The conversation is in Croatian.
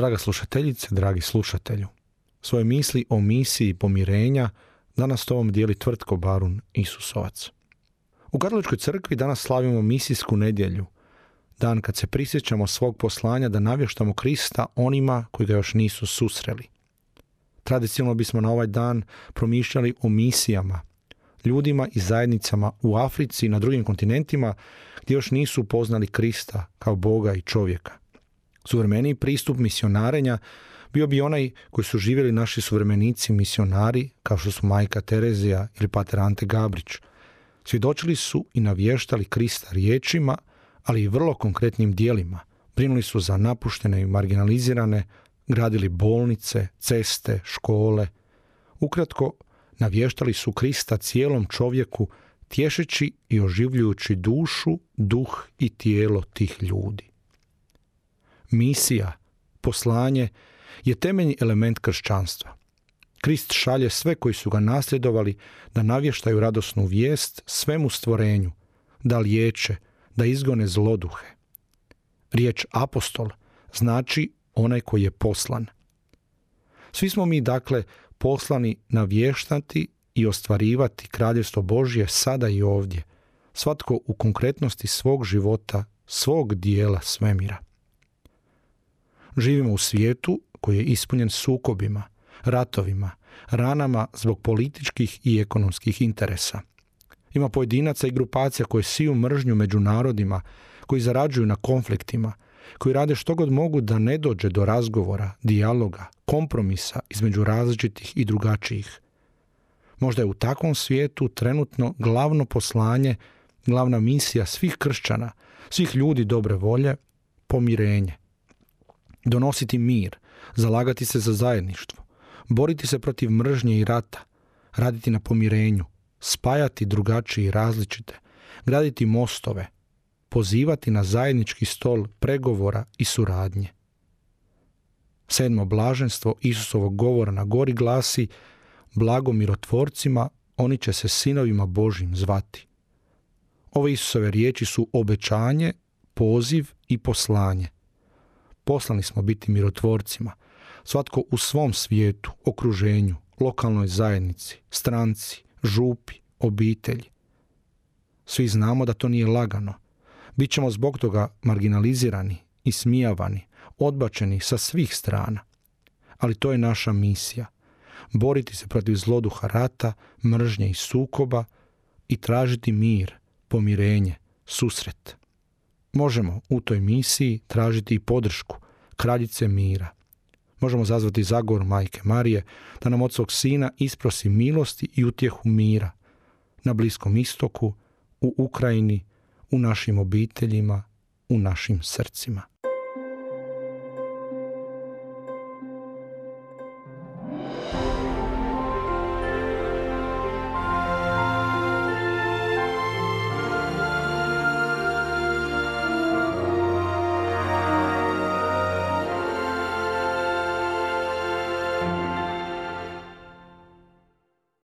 Draga slušateljice, dragi slušatelju, svoje misli o misiji pomirenja danas to vam dijeli tvrtko Barun Isusovac. U Katoličkoj crkvi danas slavimo misijsku nedjelju, dan kad se prisjećamo svog poslanja da navještamo Krista onima koji ga još nisu susreli. Tradicionalno bismo na ovaj dan promišljali o misijama, ljudima i zajednicama u Africi i na drugim kontinentima gdje još nisu upoznali Krista kao Boga i čovjeka. Suvremeniji pristup misionarenja bio bi onaj koji su živjeli naši suvremenici misionari, kao što su majka Terezija ili pater Ante Gabrić. Svjedočili su i navještali Krista riječima, ali i vrlo konkretnim dijelima. Brinuli su za napuštene i marginalizirane, gradili bolnice, ceste, škole. Ukratko, navještali su Krista cijelom čovjeku, tješeći i oživljujući dušu, duh i tijelo tih ljudi. Misija, poslanje je temeljni element kršćanstva. Krist šalje sve koji su ga nasljedovali da navještaju radosnu vijest svemu stvorenju, da liječe, da izgone zloduhe. Riječ apostol znači onaj koji je poslan. Svi smo mi dakle poslani navještati i ostvarivati kraljevstvo Božje sada i ovdje, svatko u konkretnosti svog života, svog dijela svemira. Živimo u svijetu koji je ispunjen sukobima, ratovima, ranama zbog političkih i ekonomskih interesa. Ima pojedinaca i grupacija koje siju mržnju među narodima, koji zarađuju na konfliktima, koji rade što god mogu da ne dođe do razgovora, dijaloga, kompromisa između različitih i drugačijih. Možda je u takvom svijetu trenutno glavno poslanje, glavna misija svih kršćana, svih ljudi dobre volje, pomirenje donositi mir, zalagati se za zajedništvo, boriti se protiv mržnje i rata, raditi na pomirenju, spajati drugačije i različite, graditi mostove, pozivati na zajednički stol pregovora i suradnje. Sedmo blaženstvo Isusovog govora na gori glasi Blago mirotvorcima, oni će se sinovima Božim zvati. Ove Isusove riječi su obećanje, poziv i poslanje – Poslani smo biti mirotvorcima. Svatko u svom svijetu, okruženju, lokalnoj zajednici, stranci, župi, obitelji. Svi znamo da to nije lagano. Bićemo zbog toga marginalizirani, ismijavani, odbačeni sa svih strana. Ali to je naša misija. Boriti se protiv zloduha rata, mržnje i sukoba i tražiti mir, pomirenje, susret možemo u toj misiji tražiti i podršku kraljice mira. Možemo zazvati zagor majke Marije da nam od svog sina isprosi milosti i utjehu mira na Bliskom istoku, u Ukrajini, u našim obiteljima, u našim srcima.